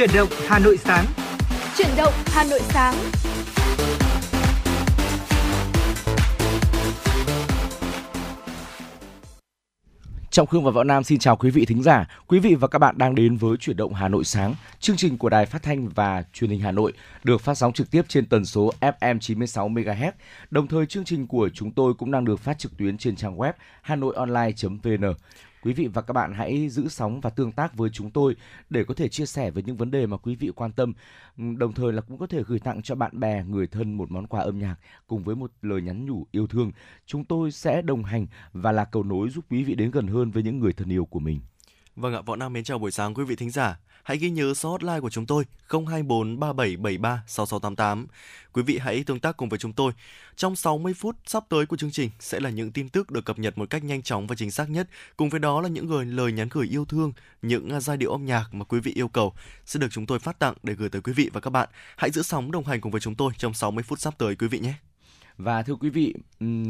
Chuyển động Hà Nội sáng. Chuyển động Hà Nội sáng. Trọng Khương và Võ Nam xin chào quý vị thính giả. Quý vị và các bạn đang đến với Chuyển động Hà Nội sáng, chương trình của Đài Phát thanh và Truyền hình Hà Nội được phát sóng trực tiếp trên tần số FM 96 MHz. Đồng thời chương trình của chúng tôi cũng đang được phát trực tuyến trên trang web hanoionline.vn. Quý vị và các bạn hãy giữ sóng và tương tác với chúng tôi để có thể chia sẻ về những vấn đề mà quý vị quan tâm. Đồng thời là cũng có thể gửi tặng cho bạn bè, người thân một món quà âm nhạc cùng với một lời nhắn nhủ yêu thương. Chúng tôi sẽ đồng hành và là cầu nối giúp quý vị đến gần hơn với những người thân yêu của mình. Vâng ạ, Võ Nam mến chào buổi sáng quý vị thính giả. Hãy ghi nhớ số hotline của chúng tôi 024 3773 6688. Quý vị hãy tương tác cùng với chúng tôi. Trong 60 phút sắp tới của chương trình sẽ là những tin tức được cập nhật một cách nhanh chóng và chính xác nhất. Cùng với đó là những người lời nhắn gửi yêu thương, những à, giai điệu âm nhạc mà quý vị yêu cầu sẽ được chúng tôi phát tặng để gửi tới quý vị và các bạn. Hãy giữ sóng đồng hành cùng với chúng tôi trong 60 phút sắp tới quý vị nhé. Và thưa quý vị,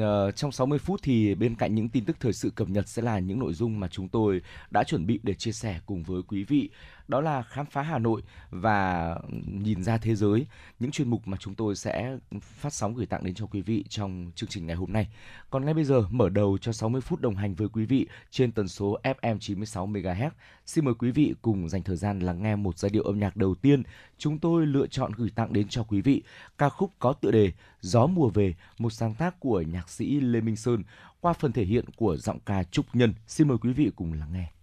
ờ, trong 60 phút thì bên cạnh những tin tức thời sự cập nhật sẽ là những nội dung mà chúng tôi đã chuẩn bị để chia sẻ cùng với quý vị đó là khám phá Hà Nội và nhìn ra thế giới, những chuyên mục mà chúng tôi sẽ phát sóng gửi tặng đến cho quý vị trong chương trình ngày hôm nay. Còn ngay bây giờ mở đầu cho 60 phút đồng hành với quý vị trên tần số FM 96 MHz. Xin mời quý vị cùng dành thời gian lắng nghe một giai điệu âm nhạc đầu tiên chúng tôi lựa chọn gửi tặng đến cho quý vị ca khúc có tựa đề Gió mùa về, một sáng tác của nhạc sĩ Lê Minh Sơn qua phần thể hiện của giọng ca Trúc Nhân. Xin mời quý vị cùng lắng nghe.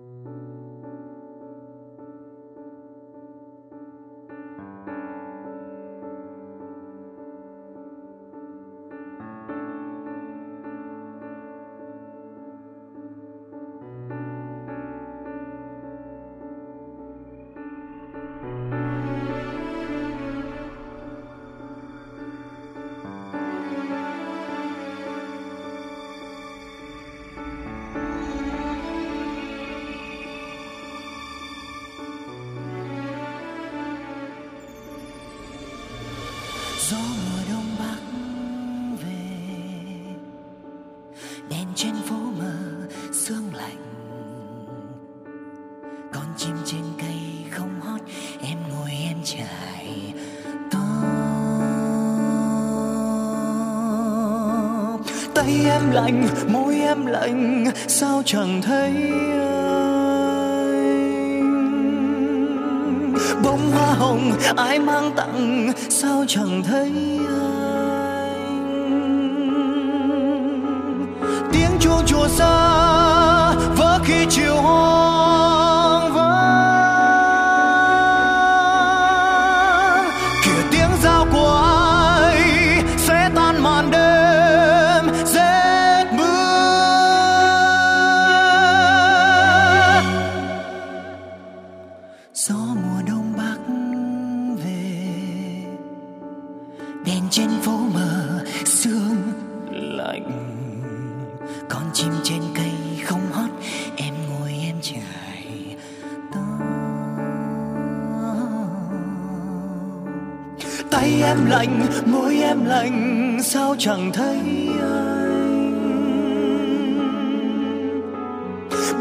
Música em lạnh môi em lạnh sao chẳng thấy anh? Bông hoa hồng, ai mang tặng, sao chẳng thấy sao chẳng thấy anh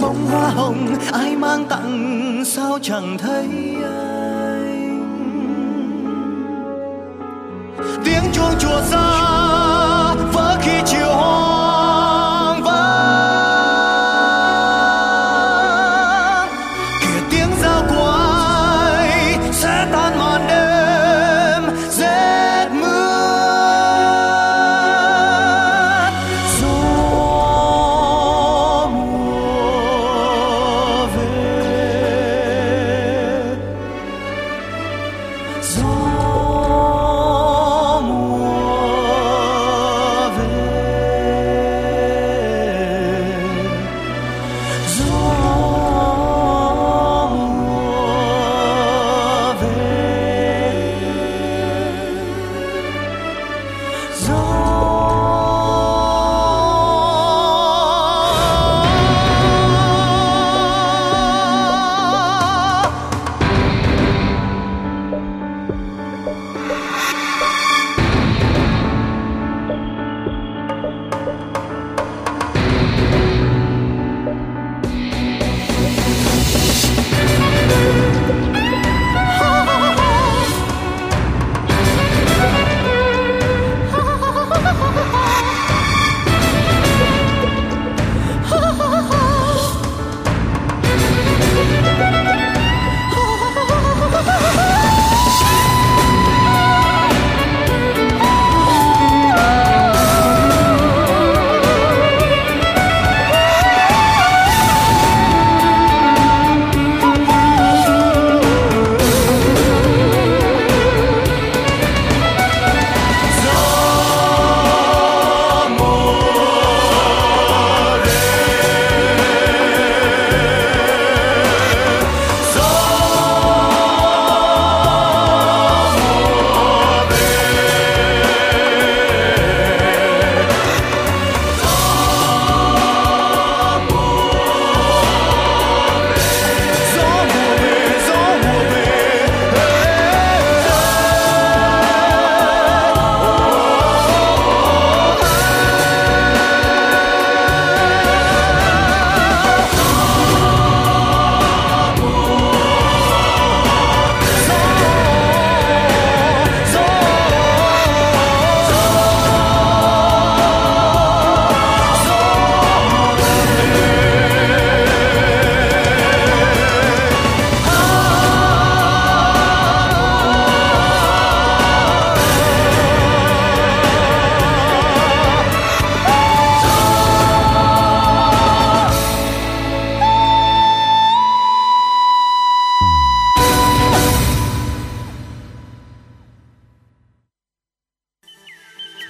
bông hoa hồng ai mang tặng, sao chẳng thấy anh tiếng chuông chùa sao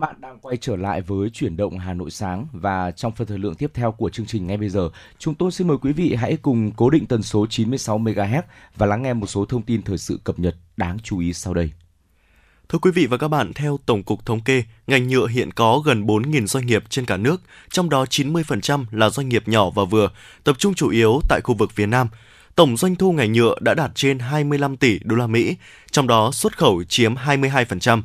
Các bạn đang quay trở lại với chuyển động Hà Nội sáng và trong phần thời lượng tiếp theo của chương trình ngay bây giờ, chúng tôi xin mời quý vị hãy cùng cố định tần số 96 MHz và lắng nghe một số thông tin thời sự cập nhật đáng chú ý sau đây. Thưa quý vị và các bạn, theo Tổng cục Thống kê, ngành nhựa hiện có gần 4.000 doanh nghiệp trên cả nước, trong đó 90% là doanh nghiệp nhỏ và vừa, tập trung chủ yếu tại khu vực phía Nam. Tổng doanh thu ngành nhựa đã đạt trên 25 tỷ đô la Mỹ, trong đó xuất khẩu chiếm 22%.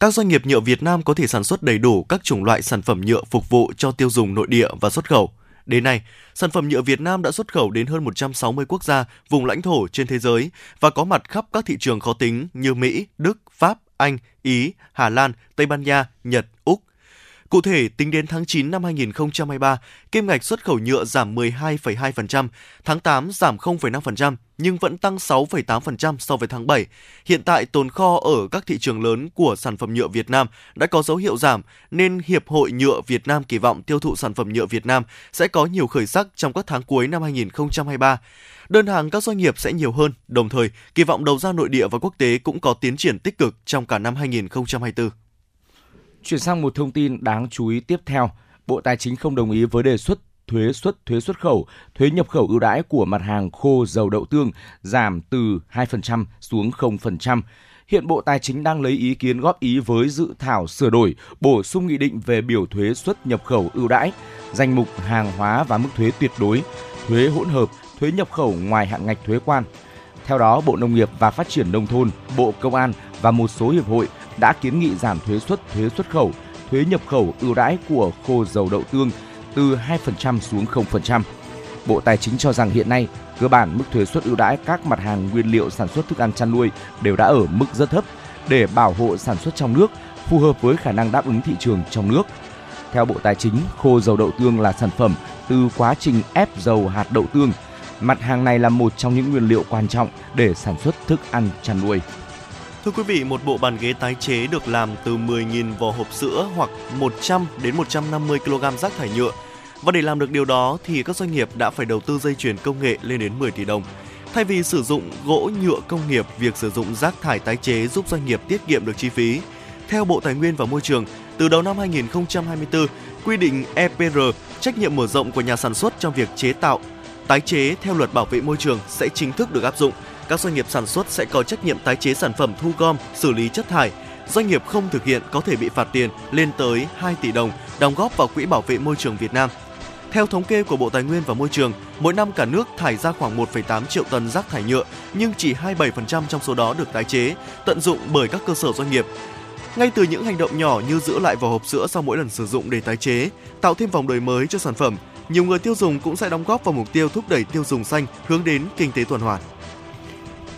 Các doanh nghiệp nhựa Việt Nam có thể sản xuất đầy đủ các chủng loại sản phẩm nhựa phục vụ cho tiêu dùng nội địa và xuất khẩu. Đến nay, sản phẩm nhựa Việt Nam đã xuất khẩu đến hơn 160 quốc gia, vùng lãnh thổ trên thế giới và có mặt khắp các thị trường khó tính như Mỹ, Đức, Pháp, Anh, Ý, Hà Lan, Tây Ban Nha, Nhật, Úc. Cụ thể, tính đến tháng 9 năm 2023, kim ngạch xuất khẩu nhựa giảm 12,2%, tháng 8 giảm 0,5%, nhưng vẫn tăng 6,8% so với tháng 7. Hiện tại tồn kho ở các thị trường lớn của sản phẩm nhựa Việt Nam đã có dấu hiệu giảm, nên Hiệp hội Nhựa Việt Nam kỳ vọng tiêu thụ sản phẩm nhựa Việt Nam sẽ có nhiều khởi sắc trong các tháng cuối năm 2023. Đơn hàng các doanh nghiệp sẽ nhiều hơn, đồng thời kỳ vọng đầu ra nội địa và quốc tế cũng có tiến triển tích cực trong cả năm 2024. Chuyển sang một thông tin đáng chú ý tiếp theo, Bộ Tài chính không đồng ý với đề xuất thuế xuất thuế xuất khẩu, thuế nhập khẩu ưu đãi của mặt hàng khô dầu đậu tương giảm từ 2% xuống 0%. Hiện Bộ Tài chính đang lấy ý kiến góp ý với dự thảo sửa đổi, bổ sung nghị định về biểu thuế xuất nhập khẩu ưu đãi, danh mục hàng hóa và mức thuế tuyệt đối, thuế hỗn hợp, thuế nhập khẩu ngoài hạn ngạch thuế quan. Theo đó, Bộ Nông nghiệp và Phát triển Nông thôn, Bộ Công an và một số hiệp hội đã kiến nghị giảm thuế xuất thuế xuất khẩu, thuế nhập khẩu ưu đãi của khô dầu đậu tương từ 2% xuống 0%. Bộ Tài chính cho rằng hiện nay, cơ bản mức thuế xuất ưu đãi các mặt hàng nguyên liệu sản xuất thức ăn chăn nuôi đều đã ở mức rất thấp để bảo hộ sản xuất trong nước, phù hợp với khả năng đáp ứng thị trường trong nước. Theo Bộ Tài chính, khô dầu đậu tương là sản phẩm từ quá trình ép dầu hạt đậu tương. Mặt hàng này là một trong những nguyên liệu quan trọng để sản xuất thức ăn chăn nuôi. Thưa quý vị, một bộ bàn ghế tái chế được làm từ 10.000 vỏ hộp sữa hoặc 100 đến 150 kg rác thải nhựa. Và để làm được điều đó thì các doanh nghiệp đã phải đầu tư dây chuyền công nghệ lên đến 10 tỷ đồng. Thay vì sử dụng gỗ nhựa công nghiệp, việc sử dụng rác thải tái chế giúp doanh nghiệp tiết kiệm được chi phí. Theo Bộ Tài nguyên và Môi trường, từ đầu năm 2024, quy định EPR, trách nhiệm mở rộng của nhà sản xuất trong việc chế tạo, tái chế theo luật bảo vệ môi trường sẽ chính thức được áp dụng các doanh nghiệp sản xuất sẽ có trách nhiệm tái chế sản phẩm thu gom, xử lý chất thải. Doanh nghiệp không thực hiện có thể bị phạt tiền lên tới 2 tỷ đồng đóng góp vào Quỹ Bảo vệ Môi trường Việt Nam. Theo thống kê của Bộ Tài nguyên và Môi trường, mỗi năm cả nước thải ra khoảng 1,8 triệu tấn rác thải nhựa, nhưng chỉ 27% trong số đó được tái chế, tận dụng bởi các cơ sở doanh nghiệp. Ngay từ những hành động nhỏ như giữ lại vỏ hộp sữa sau mỗi lần sử dụng để tái chế, tạo thêm vòng đời mới cho sản phẩm, nhiều người tiêu dùng cũng sẽ đóng góp vào mục tiêu thúc đẩy tiêu dùng xanh hướng đến kinh tế tuần hoàn.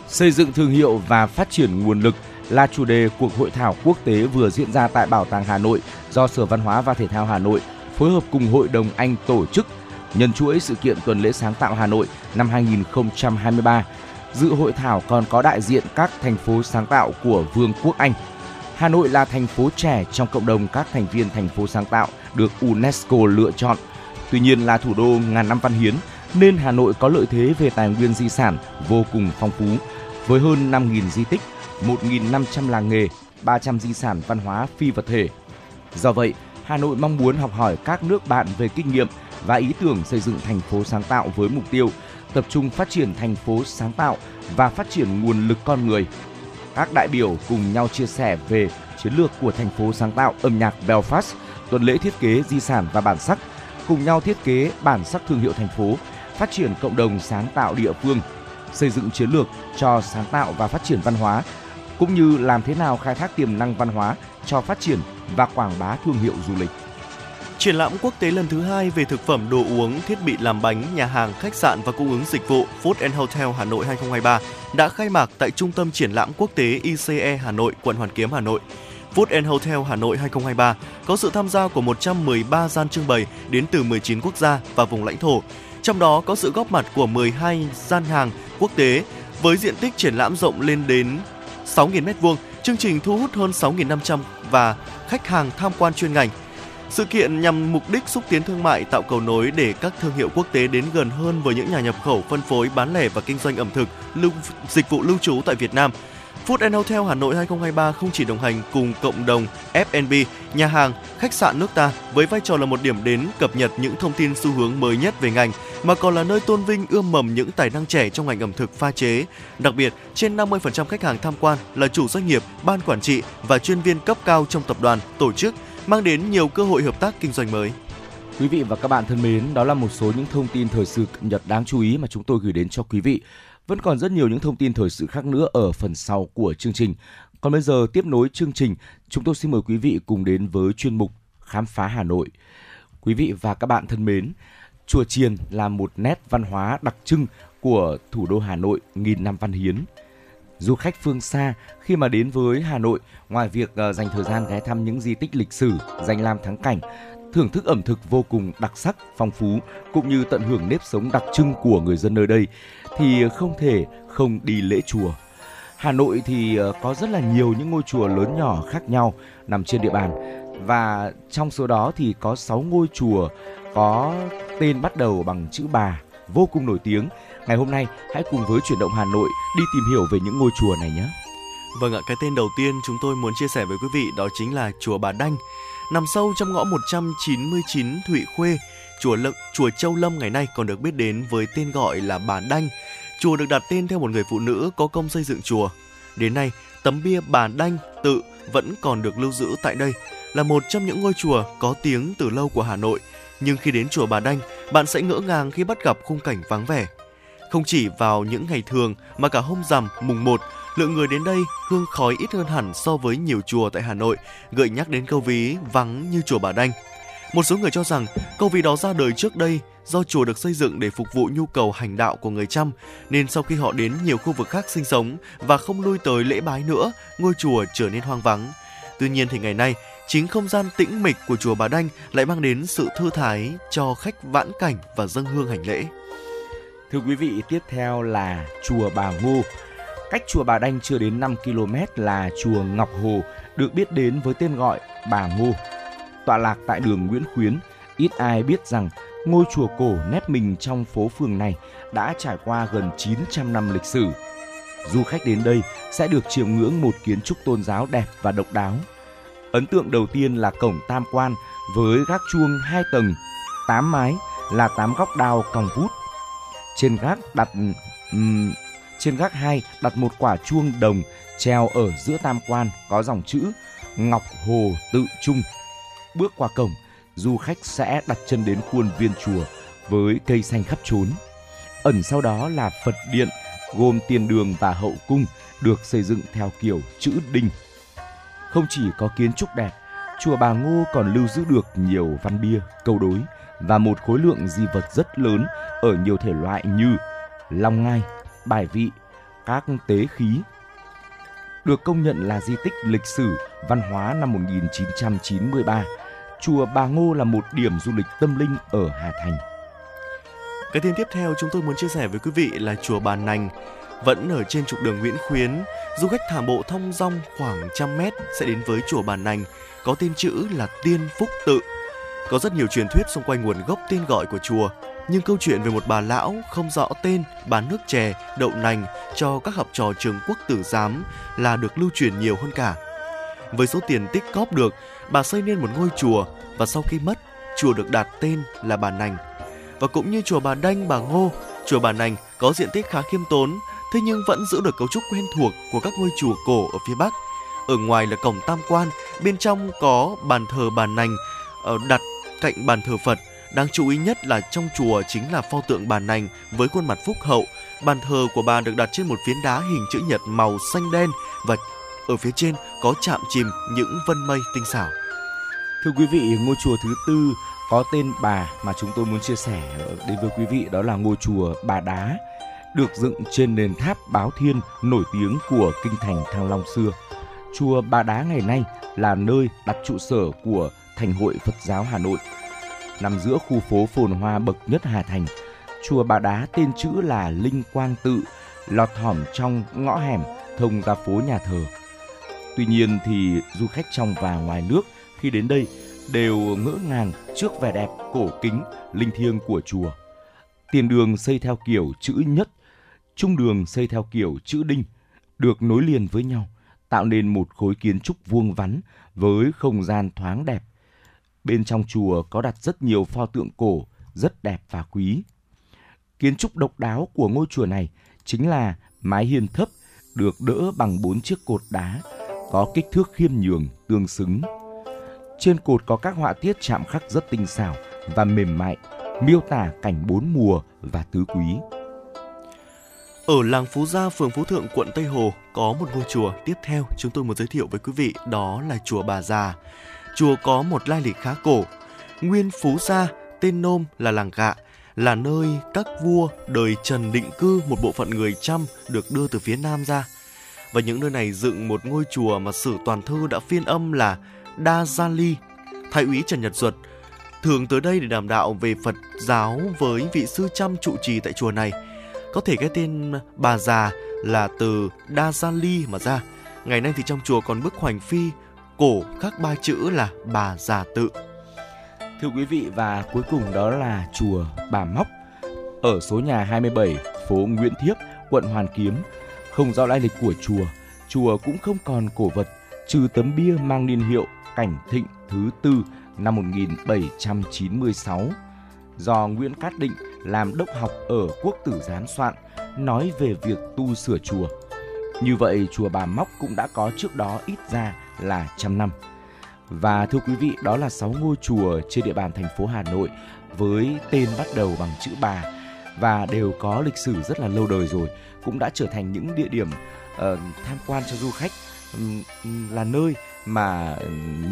Xây dựng thương hiệu và phát triển nguồn lực là chủ đề cuộc hội thảo quốc tế vừa diễn ra tại Bảo tàng Hà Nội do Sở Văn hóa và Thể thao Hà Nội phối hợp cùng Hội đồng Anh tổ chức nhân chuỗi sự kiện tuần lễ sáng tạo Hà Nội năm 2023. Dự hội thảo còn có đại diện các thành phố sáng tạo của Vương quốc Anh. Hà Nội là thành phố trẻ trong cộng đồng các thành viên thành phố sáng tạo được UNESCO lựa chọn. Tuy nhiên là thủ đô ngàn năm văn hiến, nên Hà Nội có lợi thế về tài nguyên di sản vô cùng phong phú với hơn 5.000 di tích, 1.500 làng nghề, 300 di sản văn hóa phi vật thể. Do vậy, Hà Nội mong muốn học hỏi các nước bạn về kinh nghiệm và ý tưởng xây dựng thành phố sáng tạo với mục tiêu tập trung phát triển thành phố sáng tạo và phát triển nguồn lực con người. Các đại biểu cùng nhau chia sẻ về chiến lược của thành phố sáng tạo âm nhạc Belfast, tuần lễ thiết kế di sản và bản sắc, cùng nhau thiết kế bản sắc thương hiệu thành phố phát triển cộng đồng sáng tạo địa phương, xây dựng chiến lược cho sáng tạo và phát triển văn hóa, cũng như làm thế nào khai thác tiềm năng văn hóa cho phát triển và quảng bá thương hiệu du lịch. Triển lãm quốc tế lần thứ hai về thực phẩm, đồ uống, thiết bị làm bánh, nhà hàng, khách sạn và cung ứng dịch vụ Food and Hotel Hà Nội 2023 đã khai mạc tại Trung tâm Triển lãm Quốc tế ICE Hà Nội, quận Hoàn Kiếm, Hà Nội. Food and Hotel Hà Nội 2023 có sự tham gia của 113 gian trưng bày đến từ 19 quốc gia và vùng lãnh thổ. Trong đó có sự góp mặt của 12 gian hàng quốc tế với diện tích triển lãm rộng lên đến 6.000 m2. Chương trình thu hút hơn 6.500 và khách hàng tham quan chuyên ngành. Sự kiện nhằm mục đích xúc tiến thương mại tạo cầu nối để các thương hiệu quốc tế đến gần hơn với những nhà nhập khẩu, phân phối, bán lẻ và kinh doanh ẩm thực, lưu, dịch vụ lưu trú tại Việt Nam – Food and Hotel Hà Nội 2023 không chỉ đồng hành cùng cộng đồng F&B, nhà hàng, khách sạn nước ta với vai trò là một điểm đến cập nhật những thông tin xu hướng mới nhất về ngành, mà còn là nơi tôn vinh ươm mầm những tài năng trẻ trong ngành ẩm thực pha chế. Đặc biệt, trên 50% khách hàng tham quan là chủ doanh nghiệp, ban quản trị và chuyên viên cấp cao trong tập đoàn, tổ chức, mang đến nhiều cơ hội hợp tác kinh doanh mới. Quý vị và các bạn thân mến, đó là một số những thông tin thời sự cập nhật đáng chú ý mà chúng tôi gửi đến cho quý vị. Vẫn còn rất nhiều những thông tin thời sự khác nữa ở phần sau của chương trình. Còn bây giờ tiếp nối chương trình, chúng tôi xin mời quý vị cùng đến với chuyên mục Khám phá Hà Nội. Quý vị và các bạn thân mến, Chùa Chiền là một nét văn hóa đặc trưng của thủ đô Hà Nội nghìn năm văn hiến. Du khách phương xa khi mà đến với Hà Nội, ngoài việc ờ, dành thời gian ghé thăm những di tích lịch sử, danh lam thắng cảnh, thưởng thức ẩm thực vô cùng đặc sắc, phong phú cũng như tận hưởng nếp sống đặc trưng của người dân nơi đây thì không thể không đi lễ chùa. Hà Nội thì ờ, có rất là nhiều những ngôi chùa lớn nhỏ khác nhau nằm trên địa bàn và trong số đó thì có 6 ngôi chùa có tên bắt đầu bằng chữ bà vô cùng nổi tiếng. Ngày hôm nay hãy cùng với chuyển động Hà Nội đi tìm hiểu về những ngôi chùa này nhé. Vâng ạ, cái tên đầu tiên chúng tôi muốn chia sẻ với quý vị đó chính là chùa Bà Đanh, nằm sâu trong ngõ 199 Thụy Khuê, chùa Lâm, chùa Châu Lâm ngày nay còn được biết đến với tên gọi là Bà Đanh. Chùa được đặt tên theo một người phụ nữ có công xây dựng chùa. Đến nay, tấm bia Bà Đanh tự vẫn còn được lưu giữ tại đây, là một trong những ngôi chùa có tiếng từ lâu của Hà Nội. Nhưng khi đến chùa Bà Đanh, bạn sẽ ngỡ ngàng khi bắt gặp khung cảnh vắng vẻ. Không chỉ vào những ngày thường mà cả hôm rằm mùng 1, lượng người đến đây hương khói ít hơn hẳn so với nhiều chùa tại Hà Nội, gợi nhắc đến câu ví vắng như chùa Bà Đanh. Một số người cho rằng câu ví đó ra đời trước đây do chùa được xây dựng để phục vụ nhu cầu hành đạo của người chăm, nên sau khi họ đến nhiều khu vực khác sinh sống và không lui tới lễ bái nữa, ngôi chùa trở nên hoang vắng. Tuy nhiên thì ngày nay, chính không gian tĩnh mịch của chùa Bà Đanh lại mang đến sự thư thái cho khách vãn cảnh và dâng hương hành lễ. Thưa quý vị, tiếp theo là chùa Bà Ngô. Cách chùa Bà Đanh chưa đến 5 km là chùa Ngọc Hồ, được biết đến với tên gọi Bà Ngô tọa lạc tại đường Nguyễn Khuyến, ít ai biết rằng ngôi chùa cổ nép mình trong phố phường này đã trải qua gần 900 năm lịch sử. Du khách đến đây sẽ được chiêm ngưỡng một kiến trúc tôn giáo đẹp và độc đáo. Ấn tượng đầu tiên là cổng tam quan với gác chuông hai tầng, tám mái là tám góc đào còng vút. Trên gác đặt um, trên gác hai đặt một quả chuông đồng treo ở giữa tam quan có dòng chữ Ngọc Hồ Tự Trung Bước qua cổng, du khách sẽ đặt chân đến khuôn viên chùa với cây xanh khắp trốn. Ẩn sau đó là Phật điện gồm tiền đường và hậu cung được xây dựng theo kiểu chữ đinh. Không chỉ có kiến trúc đẹp, chùa Bà Ngô còn lưu giữ được nhiều văn bia, câu đối và một khối lượng di vật rất lớn ở nhiều thể loại như long ngai, bài vị, các tế khí, được công nhận là di tích lịch sử văn hóa năm 1993 chùa Bà Ngô là một điểm du lịch tâm linh ở Hà Thành. Cái tin tiếp theo chúng tôi muốn chia sẻ với quý vị là chùa Bà Nành. Vẫn ở trên trục đường Nguyễn Khuyến, du khách thả bộ thông dong khoảng trăm mét sẽ đến với chùa Bà Nành, có tên chữ là Tiên Phúc Tự. Có rất nhiều truyền thuyết xung quanh nguồn gốc tên gọi của chùa, nhưng câu chuyện về một bà lão không rõ tên bán nước chè, đậu nành cho các học trò trường quốc tử giám là được lưu truyền nhiều hơn cả. Với số tiền tích cóp được, bà xây nên một ngôi chùa và sau khi mất, chùa được đặt tên là Bà Nành. Và cũng như chùa Bà Đanh, Bà Ngô, chùa Bà Nành có diện tích khá khiêm tốn, thế nhưng vẫn giữ được cấu trúc quen thuộc của các ngôi chùa cổ ở phía Bắc. Ở ngoài là cổng tam quan, bên trong có bàn thờ Bà Nành ờ, đặt cạnh bàn thờ Phật, Đáng chú ý nhất là trong chùa chính là pho tượng bà Nành với khuôn mặt phúc hậu. Bàn thờ của bà được đặt trên một phiến đá hình chữ nhật màu xanh đen và ở phía trên có chạm chìm những vân mây tinh xảo. Thưa quý vị, ngôi chùa thứ tư có tên bà mà chúng tôi muốn chia sẻ đến với quý vị đó là ngôi chùa Bà Đá, được dựng trên nền tháp Báo Thiên nổi tiếng của kinh thành Thăng Long xưa. Chùa Bà Đá ngày nay là nơi đặt trụ sở của Thành hội Phật giáo Hà Nội. Nằm giữa khu phố phồn hoa bậc nhất Hà Thành, chùa Bà Đá tên chữ là Linh Quang Tự, lọt thỏm trong ngõ hẻm thông ra phố nhà thờ. Tuy nhiên thì du khách trong và ngoài nước khi đến đây đều ngỡ ngàng trước vẻ đẹp cổ kính, linh thiêng của chùa. Tiền đường xây theo kiểu chữ nhất, trung đường xây theo kiểu chữ đinh, được nối liền với nhau, tạo nên một khối kiến trúc vuông vắn với không gian thoáng đẹp. Bên trong chùa có đặt rất nhiều pho tượng cổ, rất đẹp và quý. Kiến trúc độc đáo của ngôi chùa này chính là mái hiên thấp được đỡ bằng bốn chiếc cột đá có kích thước khiêm nhường, tương xứng. Trên cột có các họa tiết chạm khắc rất tinh xảo và mềm mại, miêu tả cảnh bốn mùa và tứ quý. Ở làng Phú Gia, phường Phú Thượng, quận Tây Hồ có một ngôi chùa tiếp theo chúng tôi muốn giới thiệu với quý vị đó là chùa Bà Già. Chùa có một lai lịch khá cổ. Nguyên Phú Gia, tên nôm là làng Gạ, là nơi các vua đời Trần định cư một bộ phận người Chăm được đưa từ phía Nam ra. Và những nơi này dựng một ngôi chùa mà sử toàn thư đã phiên âm là Đa Gia Ly. Thái úy Trần Nhật Duật thường tới đây để đàm đạo về Phật giáo với vị sư Chăm trụ trì tại chùa này. Có thể cái tên bà già là từ Đa Gia Ly mà ra. Ngày nay thì trong chùa còn bức hoành phi cổ khắc ba chữ là bà già tự. Thưa quý vị và cuối cùng đó là chùa Bà Móc ở số nhà 27 phố Nguyễn Thiếp, quận Hoàn Kiếm. Không rõ lai lịch của chùa, chùa cũng không còn cổ vật trừ tấm bia mang niên hiệu Cảnh Thịnh thứ tư năm 1796 do Nguyễn Cát Định làm đốc học ở Quốc Tử Giám soạn nói về việc tu sửa chùa. Như vậy chùa Bà Móc cũng đã có trước đó ít ra là trăm năm. Và thưa quý vị, đó là 6 ngôi chùa trên địa bàn thành phố Hà Nội với tên bắt đầu bằng chữ Bà và đều có lịch sử rất là lâu đời rồi, cũng đã trở thành những địa điểm uh, tham quan cho du khách um, là nơi mà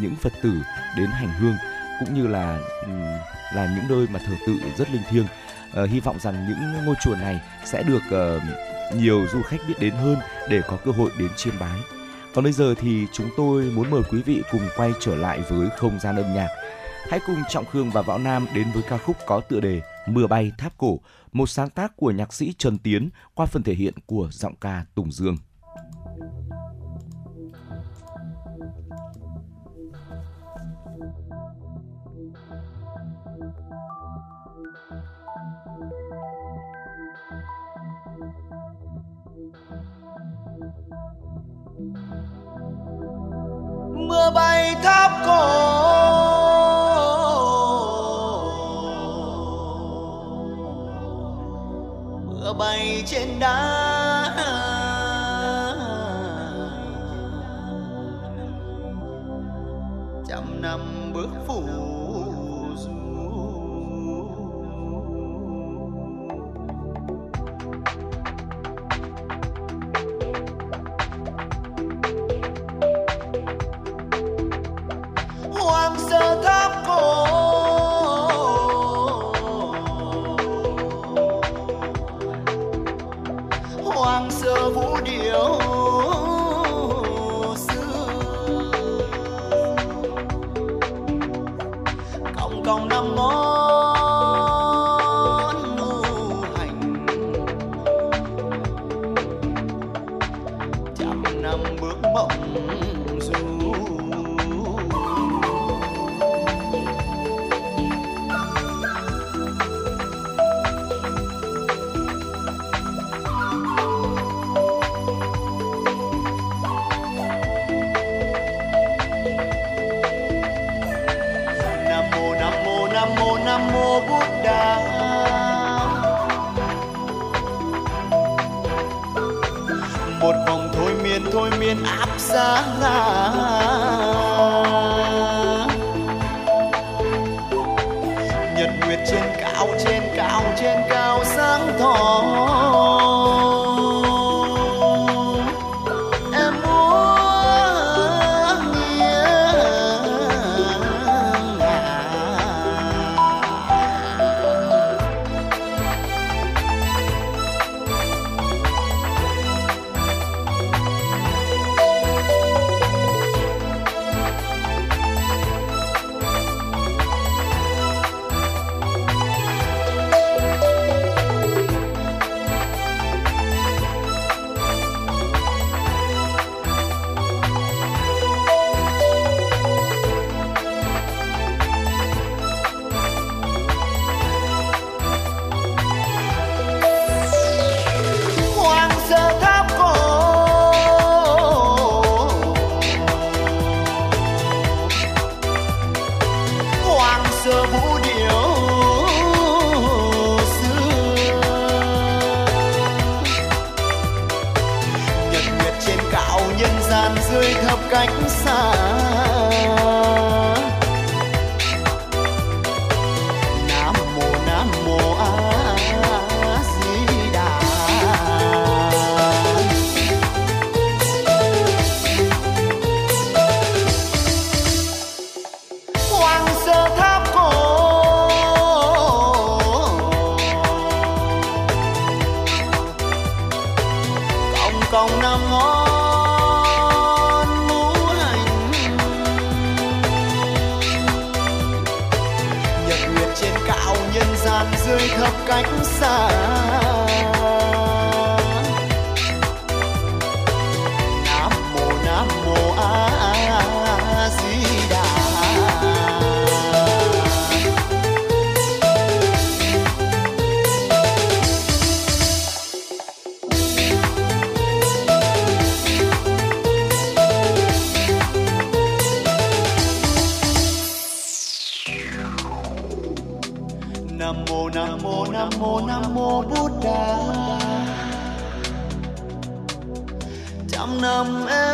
những Phật tử đến hành hương cũng như là um, là những nơi mà thờ tự rất linh thiêng. Uh, hy vọng rằng những ngôi chùa này sẽ được uh, nhiều du khách biết đến hơn để có cơ hội đến chiêm bái. Còn bây giờ thì chúng tôi muốn mời quý vị cùng quay trở lại với không gian âm nhạc. Hãy cùng Trọng Khương và Võ Nam đến với ca khúc có tựa đề Mưa bay tháp cổ, một sáng tác của nhạc sĩ Trần Tiến qua phần thể hiện của giọng ca Tùng Dương. mưa bay tháp cổ mưa bay trên đá. Trăm năm bước phủ năm em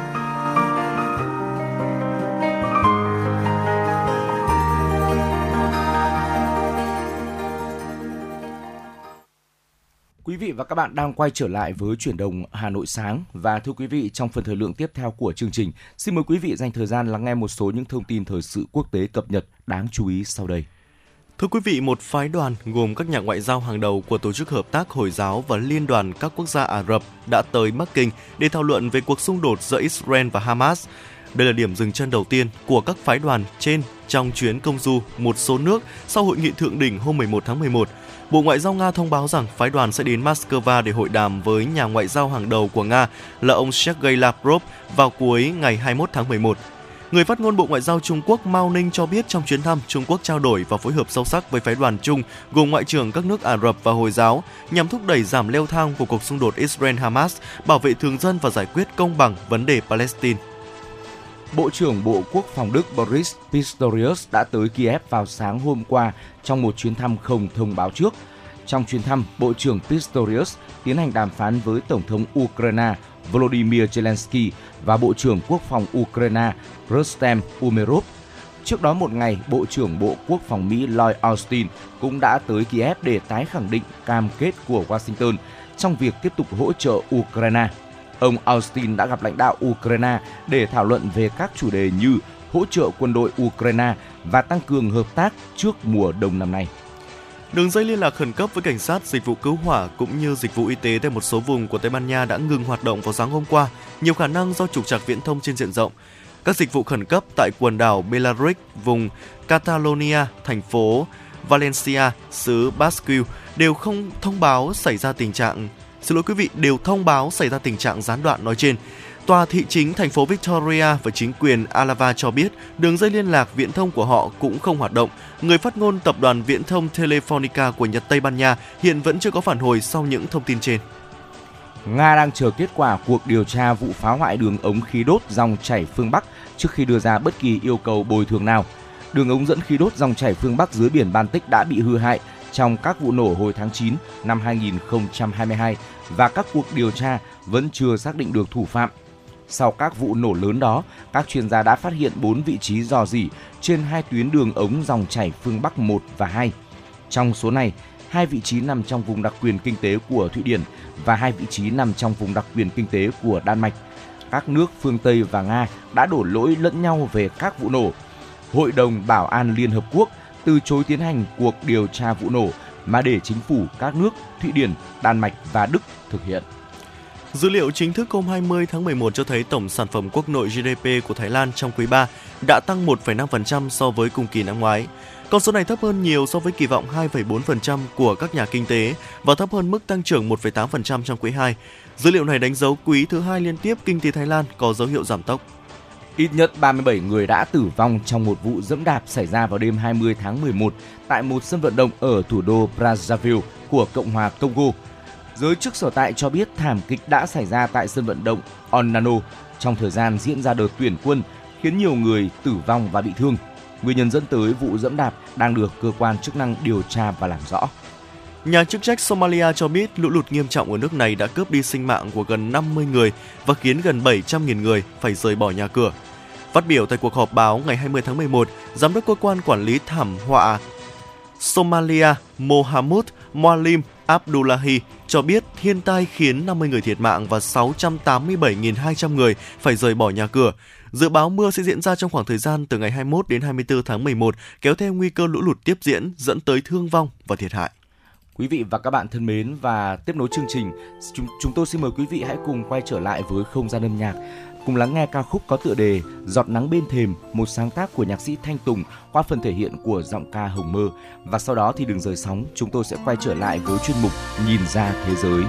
vị và các bạn đang quay trở lại với chuyển động Hà Nội sáng và thưa quý vị trong phần thời lượng tiếp theo của chương trình, xin mời quý vị dành thời gian lắng nghe một số những thông tin thời sự quốc tế cập nhật đáng chú ý sau đây. Thưa quý vị, một phái đoàn gồm các nhà ngoại giao hàng đầu của Tổ chức Hợp tác Hồi giáo và Liên đoàn các quốc gia Ả Rập đã tới Bắc Kinh để thảo luận về cuộc xung đột giữa Israel và Hamas. Đây là điểm dừng chân đầu tiên của các phái đoàn trên trong chuyến công du một số nước sau hội nghị thượng đỉnh hôm 11 tháng 11. Bộ Ngoại giao Nga thông báo rằng phái đoàn sẽ đến Moscow để hội đàm với nhà ngoại giao hàng đầu của Nga là ông Sergei Lavrov vào cuối ngày 21 tháng 11. Người phát ngôn Bộ Ngoại giao Trung Quốc Mao Ninh cho biết trong chuyến thăm, Trung Quốc trao đổi và phối hợp sâu sắc với phái đoàn chung gồm ngoại trưởng các nước Ả Rập và Hồi giáo nhằm thúc đẩy giảm leo thang của cuộc xung đột Israel-Hamas, bảo vệ thường dân và giải quyết công bằng vấn đề Palestine. Bộ trưởng Bộ Quốc phòng Đức Boris Pistorius đã tới Kiev vào sáng hôm qua trong một chuyến thăm không thông báo trước. Trong chuyến thăm, Bộ trưởng Pistorius tiến hành đàm phán với Tổng thống Ukraine Volodymyr Zelensky và Bộ trưởng Quốc phòng Ukraine Rustem Umerov. Trước đó một ngày, Bộ trưởng Bộ Quốc phòng Mỹ Lloyd Austin cũng đã tới Kiev để tái khẳng định cam kết của Washington trong việc tiếp tục hỗ trợ Ukraine. Ông Austin đã gặp lãnh đạo Ukraine để thảo luận về các chủ đề như hỗ trợ quân đội Ukraine và tăng cường hợp tác trước mùa đông năm nay. Đường dây liên lạc khẩn cấp với cảnh sát, dịch vụ cứu hỏa cũng như dịch vụ y tế tại một số vùng của Tây Ban Nha đã ngừng hoạt động vào sáng hôm qua, nhiều khả năng do trục trặc viễn thông trên diện rộng. Các dịch vụ khẩn cấp tại quần đảo Belarus, vùng Catalonia, thành phố Valencia, xứ Basque đều không thông báo xảy ra tình trạng Xin lỗi quý vị, đều thông báo xảy ra tình trạng gián đoạn nói trên. Tòa thị chính thành phố Victoria và chính quyền Alava cho biết đường dây liên lạc viễn thông của họ cũng không hoạt động. Người phát ngôn tập đoàn viễn thông Telefonica của Nhật Tây Ban Nha hiện vẫn chưa có phản hồi sau những thông tin trên. Nga đang chờ kết quả cuộc điều tra vụ phá hoại đường ống khí đốt dòng chảy phương Bắc trước khi đưa ra bất kỳ yêu cầu bồi thường nào. Đường ống dẫn khí đốt dòng chảy phương Bắc dưới biển Baltic đã bị hư hại trong các vụ nổ hồi tháng 9 năm 2022 và các cuộc điều tra vẫn chưa xác định được thủ phạm. Sau các vụ nổ lớn đó, các chuyên gia đã phát hiện 4 vị trí dò dỉ trên hai tuyến đường ống dòng chảy phương Bắc 1 và 2. Trong số này, hai vị trí nằm trong vùng đặc quyền kinh tế của Thụy Điển và hai vị trí nằm trong vùng đặc quyền kinh tế của Đan Mạch. Các nước phương Tây và Nga đã đổ lỗi lẫn nhau về các vụ nổ. Hội đồng Bảo an Liên Hợp Quốc từ chối tiến hành cuộc điều tra vụ nổ mà để chính phủ các nước Thụy Điển, Đan Mạch và Đức thực hiện. Dữ liệu chính thức hôm 20 tháng 11 cho thấy tổng sản phẩm quốc nội GDP của Thái Lan trong quý 3 đã tăng 1,5% so với cùng kỳ năm ngoái. Con số này thấp hơn nhiều so với kỳ vọng 2,4% của các nhà kinh tế và thấp hơn mức tăng trưởng 1,8% trong quý 2. Dữ liệu này đánh dấu quý thứ hai liên tiếp kinh tế Thái Lan có dấu hiệu giảm tốc. Ít nhất 37 người đã tử vong trong một vụ dẫm đạp xảy ra vào đêm 20 tháng 11 tại một sân vận động ở thủ đô Brazzaville của Cộng hòa Congo. Giới chức sở tại cho biết thảm kịch đã xảy ra tại sân vận động Onano trong thời gian diễn ra đợt tuyển quân, khiến nhiều người tử vong và bị thương. Nguyên nhân dẫn tới vụ dẫm đạp đang được cơ quan chức năng điều tra và làm rõ. Nhà chức trách Somalia cho biết lũ lụt nghiêm trọng ở nước này đã cướp đi sinh mạng của gần 50 người và khiến gần 700.000 người phải rời bỏ nhà cửa. Phát biểu tại cuộc họp báo ngày 20 tháng 11, Giám đốc cơ quan quản lý thảm họa Somalia Mohamud Mualim Abdullahi cho biết thiên tai khiến 50 người thiệt mạng và 687.200 người phải rời bỏ nhà cửa. Dự báo mưa sẽ diễn ra trong khoảng thời gian từ ngày 21 đến 24 tháng 11, kéo theo nguy cơ lũ lụt tiếp diễn, dẫn tới thương vong và thiệt hại. Quý vị và các bạn thân mến và tiếp nối chương trình, chúng, chúng tôi xin mời quý vị hãy cùng quay trở lại với không gian âm nhạc cùng lắng nghe ca khúc có tựa đề Giọt nắng bên thềm, một sáng tác của nhạc sĩ Thanh Tùng qua phần thể hiện của giọng ca Hồng Mơ. Và sau đó thì đừng rời sóng, chúng tôi sẽ quay trở lại với chuyên mục Nhìn ra thế giới.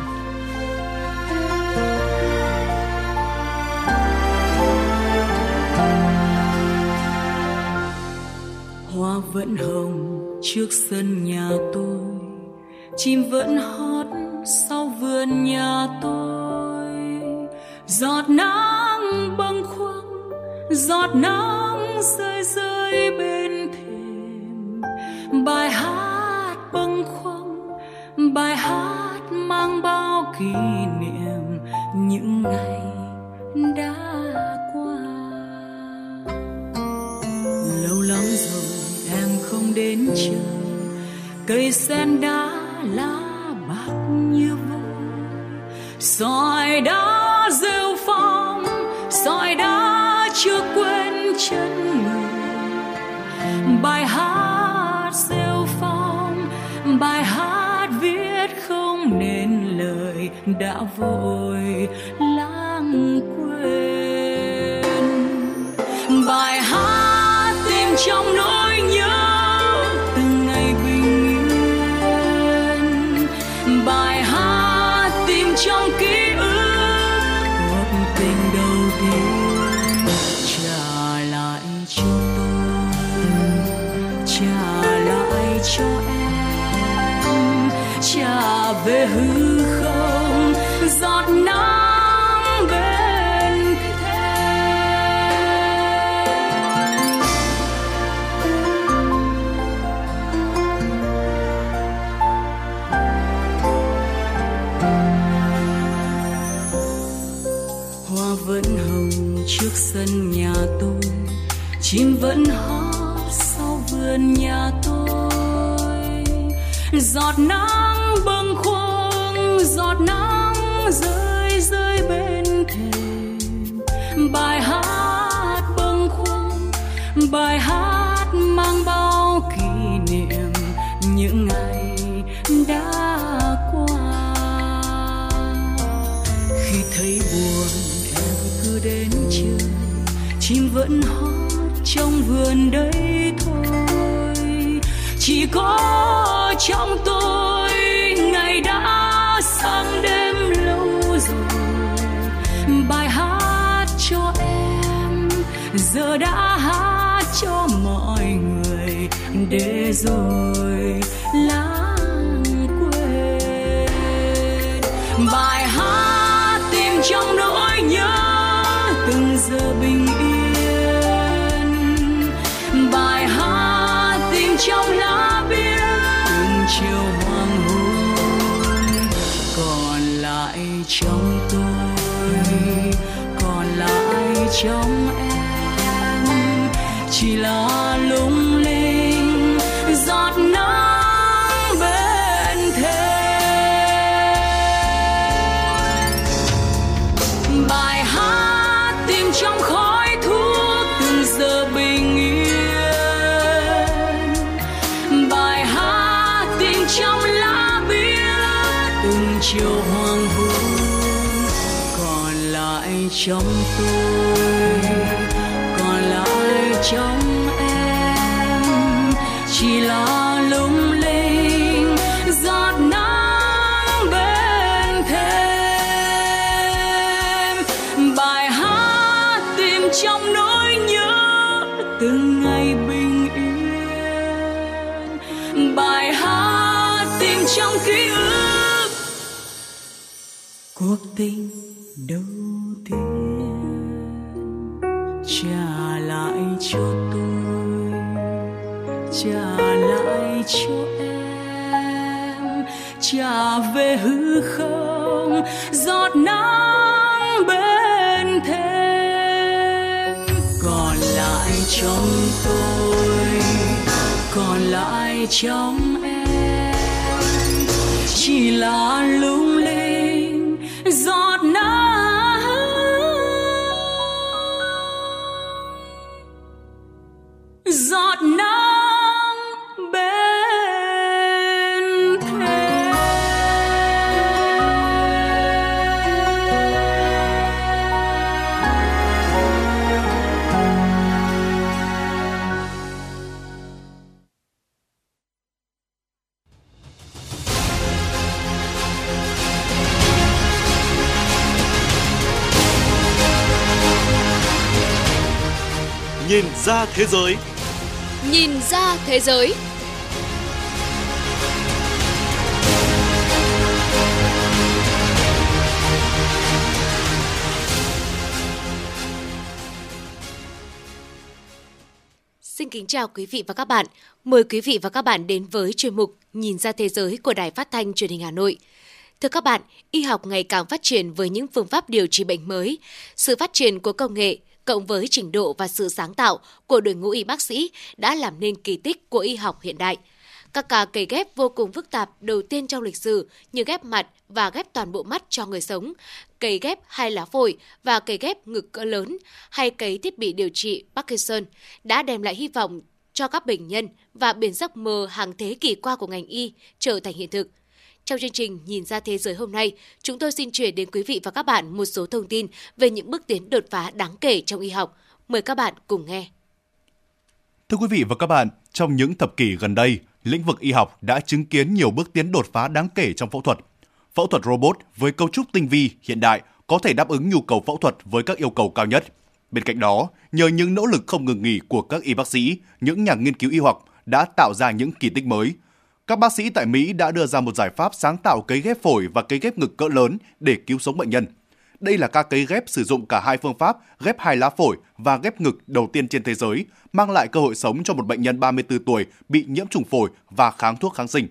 Hoa vẫn hồng trước sân nhà tôi, chim vẫn hót sau vườn nhà tôi. Giọt nắng bâng khuâng, giọt nắng rơi rơi bên thềm bài hát bâng khuâng, bài hát mang bao kỷ niệm những ngày đã qua lâu lắm rồi em không đến chơi cây sen đã lá bạc như vôi sỏi đá rêu phong, sỏi đá chưa quên chân người. Bài hát rêu phong, bài hát viết không nên lời đã vội. Trước sân nhà tôi chim vẫn hót sau vườn nhà tôi. Giọt nắng hót trong vườn đấy thôi. Chỉ có trong tôi ngày đã sang đêm lâu rồi. Bài hát cho em, giờ đã hát cho mọi người để rồi lãng trong em. Chỉ là còn lại trong em. Chỉ là lung Nhìn ra thế giới. Nhìn ra thế giới. Xin kính chào quý vị và các bạn. Mời quý vị và các bạn đến với chuyên mục Nhìn ra thế giới của Đài Phát thanh Truyền hình Hà Nội. Thưa các bạn, y học ngày càng phát triển với những phương pháp điều trị bệnh mới. Sự phát triển của công nghệ cộng với trình độ và sự sáng tạo của đội ngũ y bác sĩ đã làm nên kỳ tích của y học hiện đại. Các ca cấy ghép vô cùng phức tạp đầu tiên trong lịch sử như ghép mặt và ghép toàn bộ mắt cho người sống, cấy ghép hai lá phổi và cấy ghép ngực cỡ lớn hay cấy thiết bị điều trị Parkinson đã đem lại hy vọng cho các bệnh nhân và biển giấc mơ hàng thế kỷ qua của ngành y trở thành hiện thực. Trong chương trình Nhìn ra thế giới hôm nay, chúng tôi xin chuyển đến quý vị và các bạn một số thông tin về những bước tiến đột phá đáng kể trong y học. Mời các bạn cùng nghe. Thưa quý vị và các bạn, trong những thập kỷ gần đây, lĩnh vực y học đã chứng kiến nhiều bước tiến đột phá đáng kể trong phẫu thuật. Phẫu thuật robot với cấu trúc tinh vi, hiện đại có thể đáp ứng nhu cầu phẫu thuật với các yêu cầu cao nhất. Bên cạnh đó, nhờ những nỗ lực không ngừng nghỉ của các y bác sĩ, những nhà nghiên cứu y học đã tạo ra những kỳ tích mới. Các bác sĩ tại Mỹ đã đưa ra một giải pháp sáng tạo cấy ghép phổi và cấy ghép ngực cỡ lớn để cứu sống bệnh nhân. Đây là ca cấy ghép sử dụng cả hai phương pháp ghép hai lá phổi và ghép ngực đầu tiên trên thế giới, mang lại cơ hội sống cho một bệnh nhân 34 tuổi bị nhiễm trùng phổi và kháng thuốc kháng sinh.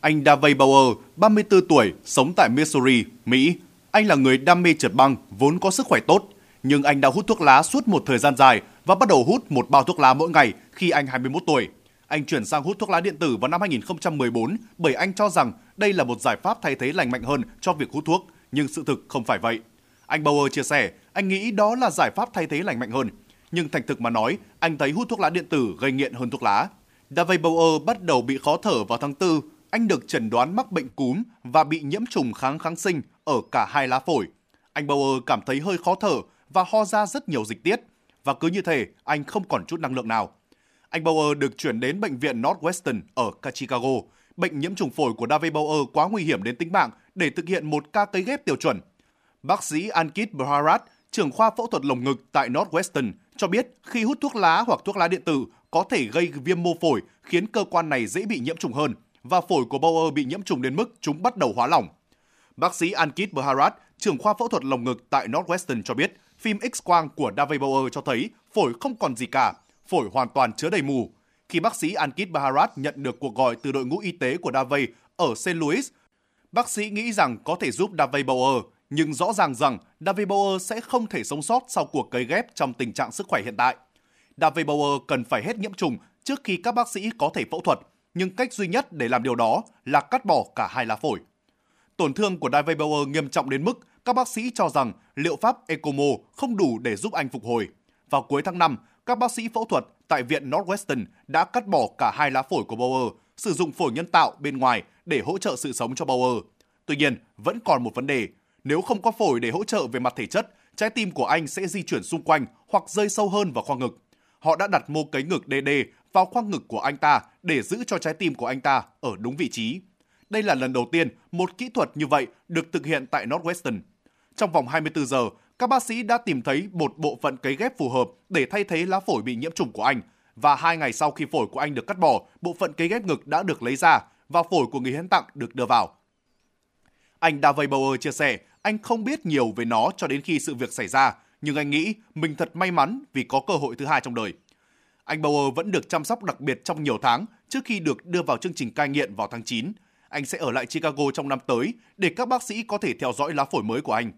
Anh Davey Bauer, 34 tuổi, sống tại Missouri, Mỹ. Anh là người đam mê trượt băng, vốn có sức khỏe tốt, nhưng anh đã hút thuốc lá suốt một thời gian dài và bắt đầu hút một bao thuốc lá mỗi ngày khi anh 21 tuổi. Anh chuyển sang hút thuốc lá điện tử vào năm 2014 bởi anh cho rằng đây là một giải pháp thay thế lành mạnh hơn cho việc hút thuốc, nhưng sự thực không phải vậy. Anh Bauer chia sẻ, anh nghĩ đó là giải pháp thay thế lành mạnh hơn. Nhưng thành thực mà nói, anh thấy hút thuốc lá điện tử gây nghiện hơn thuốc lá. David Bauer bắt đầu bị khó thở vào tháng 4. Anh được chẩn đoán mắc bệnh cúm và bị nhiễm trùng kháng kháng sinh ở cả hai lá phổi. Anh Bauer cảm thấy hơi khó thở và ho ra rất nhiều dịch tiết. Và cứ như thế, anh không còn chút năng lượng nào. Anh Bauer được chuyển đến bệnh viện Northwestern ở Chicago. Bệnh nhiễm trùng phổi của David Bauer quá nguy hiểm đến tính mạng để thực hiện một ca cấy ghép tiêu chuẩn. Bác sĩ Ankit Bharat, trưởng khoa phẫu thuật lồng ngực tại Northwestern, cho biết khi hút thuốc lá hoặc thuốc lá điện tử có thể gây viêm mô phổi khiến cơ quan này dễ bị nhiễm trùng hơn và phổi của Bauer bị nhiễm trùng đến mức chúng bắt đầu hóa lỏng. Bác sĩ Ankit Bharat, trưởng khoa phẫu thuật lồng ngực tại Northwestern cho biết, phim X-quang của David Bauer cho thấy phổi không còn gì cả, phổi hoàn toàn chứa đầy mù. Khi bác sĩ Ankit Baharat nhận được cuộc gọi từ đội ngũ y tế của Davey ở St. Louis, bác sĩ nghĩ rằng có thể giúp Davey Bauer, nhưng rõ ràng rằng Davey Bauer sẽ không thể sống sót sau cuộc cấy ghép trong tình trạng sức khỏe hiện tại. Davey Bauer cần phải hết nhiễm trùng trước khi các bác sĩ có thể phẫu thuật, nhưng cách duy nhất để làm điều đó là cắt bỏ cả hai lá phổi. Tổn thương của Davey Bauer nghiêm trọng đến mức các bác sĩ cho rằng liệu pháp ECMO không đủ để giúp anh phục hồi. Vào cuối tháng 5, các bác sĩ phẫu thuật tại viện Northwestern đã cắt bỏ cả hai lá phổi của Bauer, sử dụng phổi nhân tạo bên ngoài để hỗ trợ sự sống cho Bauer. Tuy nhiên, vẫn còn một vấn đề. Nếu không có phổi để hỗ trợ về mặt thể chất, trái tim của anh sẽ di chuyển xung quanh hoặc rơi sâu hơn vào khoang ngực. Họ đã đặt mô cấy ngực DD vào khoang ngực của anh ta để giữ cho trái tim của anh ta ở đúng vị trí. Đây là lần đầu tiên một kỹ thuật như vậy được thực hiện tại Northwestern. Trong vòng 24 giờ, các bác sĩ đã tìm thấy một bộ phận cấy ghép phù hợp để thay thế lá phổi bị nhiễm trùng của anh. Và hai ngày sau khi phổi của anh được cắt bỏ, bộ phận cấy ghép ngực đã được lấy ra và phổi của người hiến tặng được đưa vào. Anh David Bauer chia sẻ, anh không biết nhiều về nó cho đến khi sự việc xảy ra, nhưng anh nghĩ mình thật may mắn vì có cơ hội thứ hai trong đời. Anh Bauer vẫn được chăm sóc đặc biệt trong nhiều tháng trước khi được đưa vào chương trình cai nghiện vào tháng 9. Anh sẽ ở lại Chicago trong năm tới để các bác sĩ có thể theo dõi lá phổi mới của anh.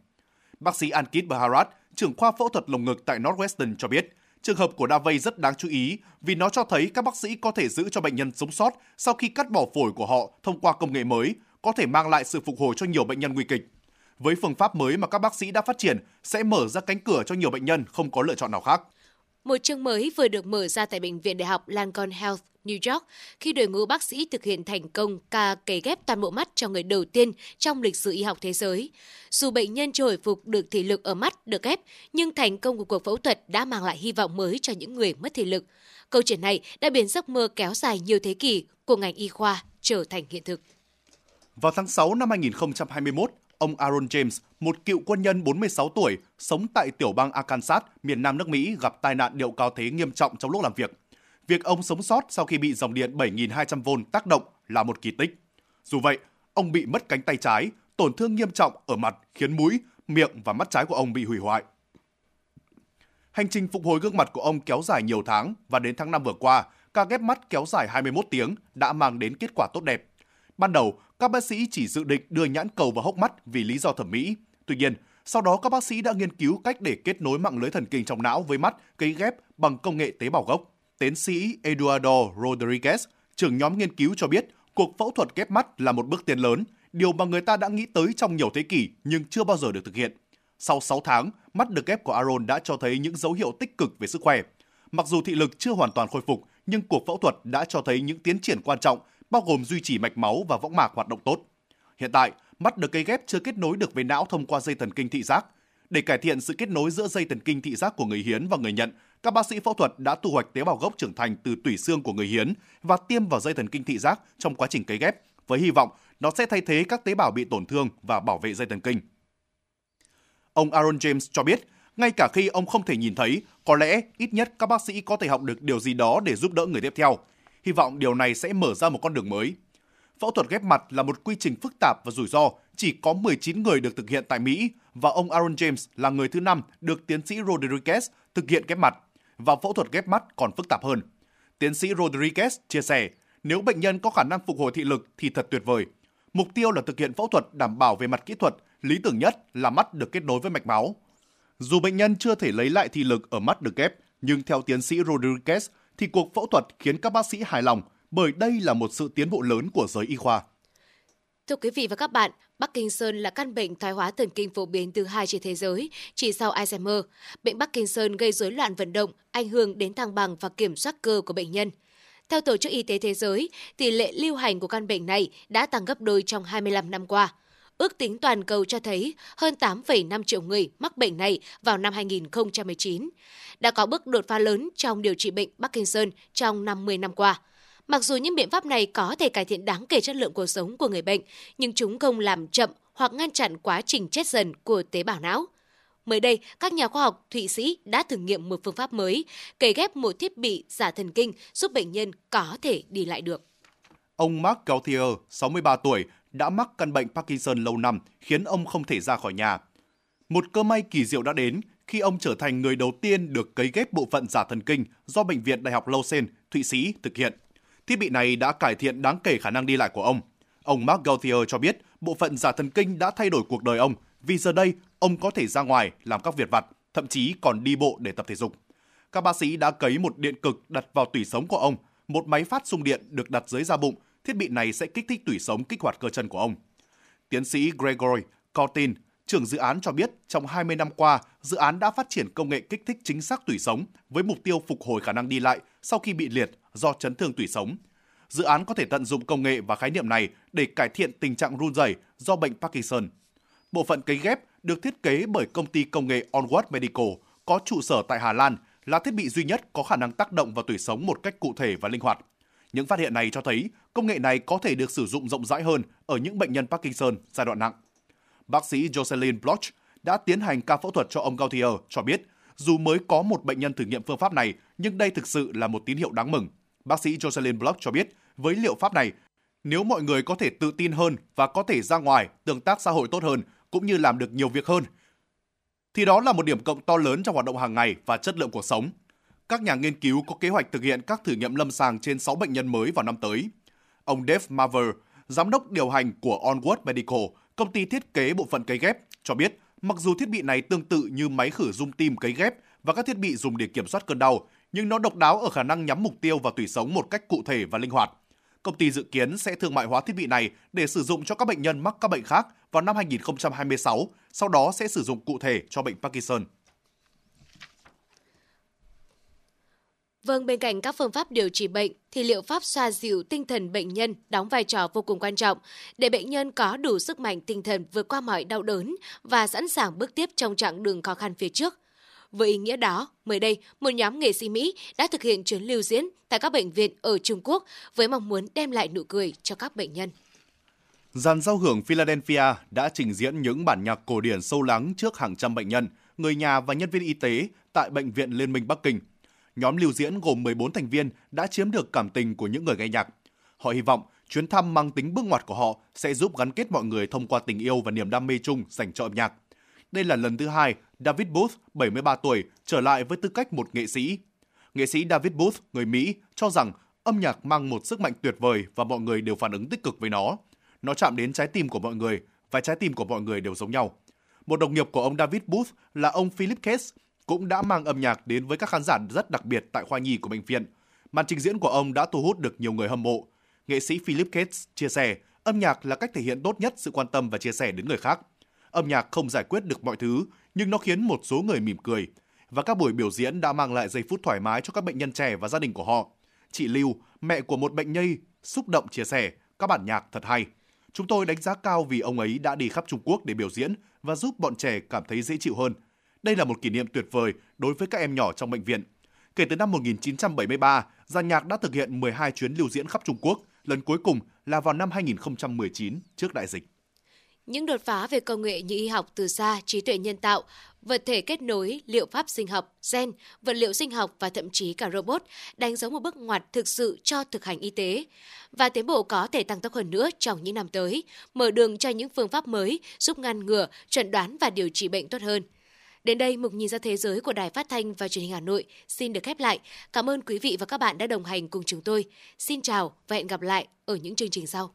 Bác sĩ Ankit Bharat, trưởng khoa phẫu thuật lồng ngực tại Northwestern cho biết, trường hợp của Davey rất đáng chú ý vì nó cho thấy các bác sĩ có thể giữ cho bệnh nhân sống sót sau khi cắt bỏ phổi của họ thông qua công nghệ mới, có thể mang lại sự phục hồi cho nhiều bệnh nhân nguy kịch. Với phương pháp mới mà các bác sĩ đã phát triển sẽ mở ra cánh cửa cho nhiều bệnh nhân không có lựa chọn nào khác. Một chương mới vừa được mở ra tại Bệnh viện Đại học Langone Health, New York khi đội ngũ bác sĩ thực hiện thành công ca cấy ghép toàn bộ mắt cho người đầu tiên trong lịch sử y học thế giới. Dù bệnh nhân chưa hồi phục được thị lực ở mắt được ghép, nhưng thành công của cuộc phẫu thuật đã mang lại hy vọng mới cho những người mất thị lực. Câu chuyện này đã biến giấc mơ kéo dài nhiều thế kỷ của ngành y khoa trở thành hiện thực. Vào tháng 6 năm 2021, ông Aaron James, một cựu quân nhân 46 tuổi, sống tại tiểu bang Arkansas, miền nam nước Mỹ gặp tai nạn điệu cao thế nghiêm trọng trong lúc làm việc. Việc ông sống sót sau khi bị dòng điện 7.200V tác động là một kỳ tích. Dù vậy, ông bị mất cánh tay trái, tổn thương nghiêm trọng ở mặt khiến mũi, miệng và mắt trái của ông bị hủy hoại. Hành trình phục hồi gương mặt của ông kéo dài nhiều tháng và đến tháng 5 vừa qua, ca ghép mắt kéo dài 21 tiếng đã mang đến kết quả tốt đẹp. Ban đầu, các bác sĩ chỉ dự định đưa nhãn cầu vào hốc mắt vì lý do thẩm mỹ. Tuy nhiên, sau đó các bác sĩ đã nghiên cứu cách để kết nối mạng lưới thần kinh trong não với mắt cấy ghép bằng công nghệ tế bào gốc. Tiến sĩ Eduardo Rodriguez, trưởng nhóm nghiên cứu cho biết, cuộc phẫu thuật ghép mắt là một bước tiến lớn, điều mà người ta đã nghĩ tới trong nhiều thế kỷ nhưng chưa bao giờ được thực hiện. Sau 6 tháng, mắt được ghép của Aaron đã cho thấy những dấu hiệu tích cực về sức khỏe. Mặc dù thị lực chưa hoàn toàn khôi phục, nhưng cuộc phẫu thuật đã cho thấy những tiến triển quan trọng, bao gồm duy trì mạch máu và võng mạc hoạt động tốt. Hiện tại, mắt được cấy ghép chưa kết nối được với não thông qua dây thần kinh thị giác. Để cải thiện sự kết nối giữa dây thần kinh thị giác của người hiến và người nhận, các bác sĩ phẫu thuật đã thu hoạch tế bào gốc trưởng thành từ tủy xương của người hiến và tiêm vào dây thần kinh thị giác trong quá trình cấy ghép, với hy vọng nó sẽ thay thế các tế bào bị tổn thương và bảo vệ dây thần kinh. Ông Aaron James cho biết, ngay cả khi ông không thể nhìn thấy, có lẽ ít nhất các bác sĩ có thể học được điều gì đó để giúp đỡ người tiếp theo. Hy vọng điều này sẽ mở ra một con đường mới. Phẫu thuật ghép mặt là một quy trình phức tạp và rủi ro, chỉ có 19 người được thực hiện tại Mỹ và ông Aaron James là người thứ năm được tiến sĩ Rodriguez thực hiện ghép mặt. Và phẫu thuật ghép mắt còn phức tạp hơn. Tiến sĩ Rodriguez chia sẻ, nếu bệnh nhân có khả năng phục hồi thị lực thì thật tuyệt vời. Mục tiêu là thực hiện phẫu thuật đảm bảo về mặt kỹ thuật, lý tưởng nhất là mắt được kết nối với mạch máu. Dù bệnh nhân chưa thể lấy lại thị lực ở mắt được ghép, nhưng theo tiến sĩ Rodriguez thì cuộc phẫu thuật khiến các bác sĩ hài lòng bởi đây là một sự tiến bộ lớn của giới y khoa. Thưa quý vị và các bạn, Bắc kinh sơn là căn bệnh thoái hóa thần kinh phổ biến thứ hai trên thế giới, chỉ sau Alzheimer. Bệnh Bắc kinh sơn gây rối loạn vận động, ảnh hưởng đến thăng bằng và kiểm soát cơ của bệnh nhân. Theo Tổ chức Y tế Thế giới, tỷ lệ lưu hành của căn bệnh này đã tăng gấp đôi trong 25 năm qua. Ước tính toàn cầu cho thấy hơn 8,5 triệu người mắc bệnh này vào năm 2019. Đã có bước đột phá lớn trong điều trị bệnh Parkinson trong 50 năm qua. Mặc dù những biện pháp này có thể cải thiện đáng kể chất lượng cuộc sống của người bệnh, nhưng chúng không làm chậm hoặc ngăn chặn quá trình chết dần của tế bào não. Mới đây, các nhà khoa học Thụy Sĩ đã thử nghiệm một phương pháp mới, cấy ghép một thiết bị giả thần kinh giúp bệnh nhân có thể đi lại được. Ông Mark Gauthier, 63 tuổi, đã mắc căn bệnh Parkinson lâu năm khiến ông không thể ra khỏi nhà. Một cơ may kỳ diệu đã đến khi ông trở thành người đầu tiên được cấy ghép bộ phận giả thần kinh do Bệnh viện Đại học Lausanne, Thụy Sĩ thực hiện. Thiết bị này đã cải thiện đáng kể khả năng đi lại của ông. Ông Mark Gauthier cho biết bộ phận giả thần kinh đã thay đổi cuộc đời ông vì giờ đây ông có thể ra ngoài làm các việc vặt, thậm chí còn đi bộ để tập thể dục. Các bác sĩ đã cấy một điện cực đặt vào tủy sống của ông, một máy phát xung điện được đặt dưới da bụng, thiết bị này sẽ kích thích tủy sống kích hoạt cơ chân của ông. Tiến sĩ Gregory Cortin, trưởng dự án cho biết trong 20 năm qua, dự án đã phát triển công nghệ kích thích chính xác tủy sống với mục tiêu phục hồi khả năng đi lại sau khi bị liệt do chấn thương tủy sống. Dự án có thể tận dụng công nghệ và khái niệm này để cải thiện tình trạng run rẩy do bệnh Parkinson. Bộ phận cấy ghép được thiết kế bởi công ty công nghệ Onward Medical có trụ sở tại Hà Lan là thiết bị duy nhất có khả năng tác động vào tủy sống một cách cụ thể và linh hoạt. Những phát hiện này cho thấy công nghệ này có thể được sử dụng rộng rãi hơn ở những bệnh nhân Parkinson giai đoạn nặng. Bác sĩ Jocelyn Bloch đã tiến hành ca phẫu thuật cho ông Gautier cho biết, dù mới có một bệnh nhân thử nghiệm phương pháp này, nhưng đây thực sự là một tín hiệu đáng mừng. Bác sĩ Jocelyn Block cho biết, với liệu pháp này, nếu mọi người có thể tự tin hơn và có thể ra ngoài, tương tác xã hội tốt hơn, cũng như làm được nhiều việc hơn, thì đó là một điểm cộng to lớn trong hoạt động hàng ngày và chất lượng cuộc sống. Các nhà nghiên cứu có kế hoạch thực hiện các thử nghiệm lâm sàng trên 6 bệnh nhân mới vào năm tới. Ông Dave Marver, giám đốc điều hành của Onward Medical, công ty thiết kế bộ phận cấy ghép, cho biết mặc dù thiết bị này tương tự như máy khử dung tim cấy ghép và các thiết bị dùng để kiểm soát cơn đau, nhưng nó độc đáo ở khả năng nhắm mục tiêu vào tủy sống một cách cụ thể và linh hoạt. Công ty dự kiến sẽ thương mại hóa thiết bị này để sử dụng cho các bệnh nhân mắc các bệnh khác vào năm 2026, sau đó sẽ sử dụng cụ thể cho bệnh Parkinson. Vâng, bên cạnh các phương pháp điều trị bệnh thì liệu pháp xoa dịu tinh thần bệnh nhân đóng vai trò vô cùng quan trọng để bệnh nhân có đủ sức mạnh tinh thần vượt qua mọi đau đớn và sẵn sàng bước tiếp trong chặng đường khó khăn phía trước. Với ý nghĩa đó, mới đây, một nhóm nghệ sĩ Mỹ đã thực hiện chuyến lưu diễn tại các bệnh viện ở Trung Quốc với mong muốn đem lại nụ cười cho các bệnh nhân. Dàn giao hưởng Philadelphia đã trình diễn những bản nhạc cổ điển sâu lắng trước hàng trăm bệnh nhân, người nhà và nhân viên y tế tại Bệnh viện Liên minh Bắc Kinh. Nhóm lưu diễn gồm 14 thành viên đã chiếm được cảm tình của những người nghe nhạc. Họ hy vọng chuyến thăm mang tính bước ngoặt của họ sẽ giúp gắn kết mọi người thông qua tình yêu và niềm đam mê chung dành cho âm nhạc. Đây là lần thứ hai David Booth, 73 tuổi, trở lại với tư cách một nghệ sĩ. Nghệ sĩ David Booth, người Mỹ, cho rằng âm nhạc mang một sức mạnh tuyệt vời và mọi người đều phản ứng tích cực với nó. Nó chạm đến trái tim của mọi người và trái tim của mọi người đều giống nhau. Một đồng nghiệp của ông David Booth là ông Philip Case cũng đã mang âm nhạc đến với các khán giả rất đặc biệt tại khoa nhi của bệnh viện. Màn trình diễn của ông đã thu hút được nhiều người hâm mộ. Nghệ sĩ Philip Case chia sẻ, âm nhạc là cách thể hiện tốt nhất sự quan tâm và chia sẻ đến người khác. Âm nhạc không giải quyết được mọi thứ, nhưng nó khiến một số người mỉm cười. Và các buổi biểu diễn đã mang lại giây phút thoải mái cho các bệnh nhân trẻ và gia đình của họ. Chị Lưu, mẹ của một bệnh nhi, xúc động chia sẻ, các bản nhạc thật hay. Chúng tôi đánh giá cao vì ông ấy đã đi khắp Trung Quốc để biểu diễn và giúp bọn trẻ cảm thấy dễ chịu hơn. Đây là một kỷ niệm tuyệt vời đối với các em nhỏ trong bệnh viện. Kể từ năm 1973, giàn nhạc đã thực hiện 12 chuyến lưu diễn khắp Trung Quốc, lần cuối cùng là vào năm 2019 trước đại dịch. Những đột phá về công nghệ như y học từ xa, trí tuệ nhân tạo, vật thể kết nối, liệu pháp sinh học, gen, vật liệu sinh học và thậm chí cả robot đánh dấu một bước ngoặt thực sự cho thực hành y tế. Và tiến bộ có thể tăng tốc hơn nữa trong những năm tới, mở đường cho những phương pháp mới giúp ngăn ngừa, chẩn đoán và điều trị bệnh tốt hơn. Đến đây, mục nhìn ra thế giới của Đài Phát thanh và Truyền hình Hà Nội xin được khép lại. Cảm ơn quý vị và các bạn đã đồng hành cùng chúng tôi. Xin chào và hẹn gặp lại ở những chương trình sau.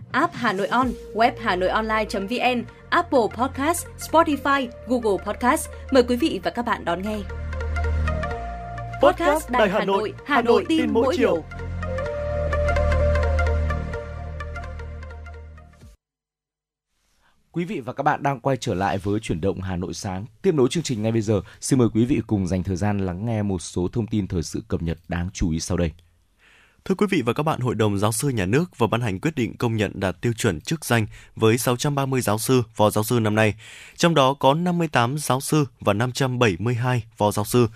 app Hà Nội On, web Hà Nội Online.vn, Apple Podcast, Spotify, Google Podcast. Mời quý vị và các bạn đón nghe. Podcast Đài Hà Nội, Hà Nội tin mỗi chiều. Quý vị và các bạn đang quay trở lại với chuyển động Hà Nội sáng. Tiếp nối chương trình ngay bây giờ, xin mời quý vị cùng dành thời gian lắng nghe một số thông tin thời sự cập nhật đáng chú ý sau đây. Thưa quý vị và các bạn, Hội đồng Giáo sư Nhà nước vừa ban hành quyết định công nhận đạt tiêu chuẩn chức danh với 630 giáo sư, phó giáo sư năm nay. Trong đó có 58 giáo sư và 572 phó giáo sư.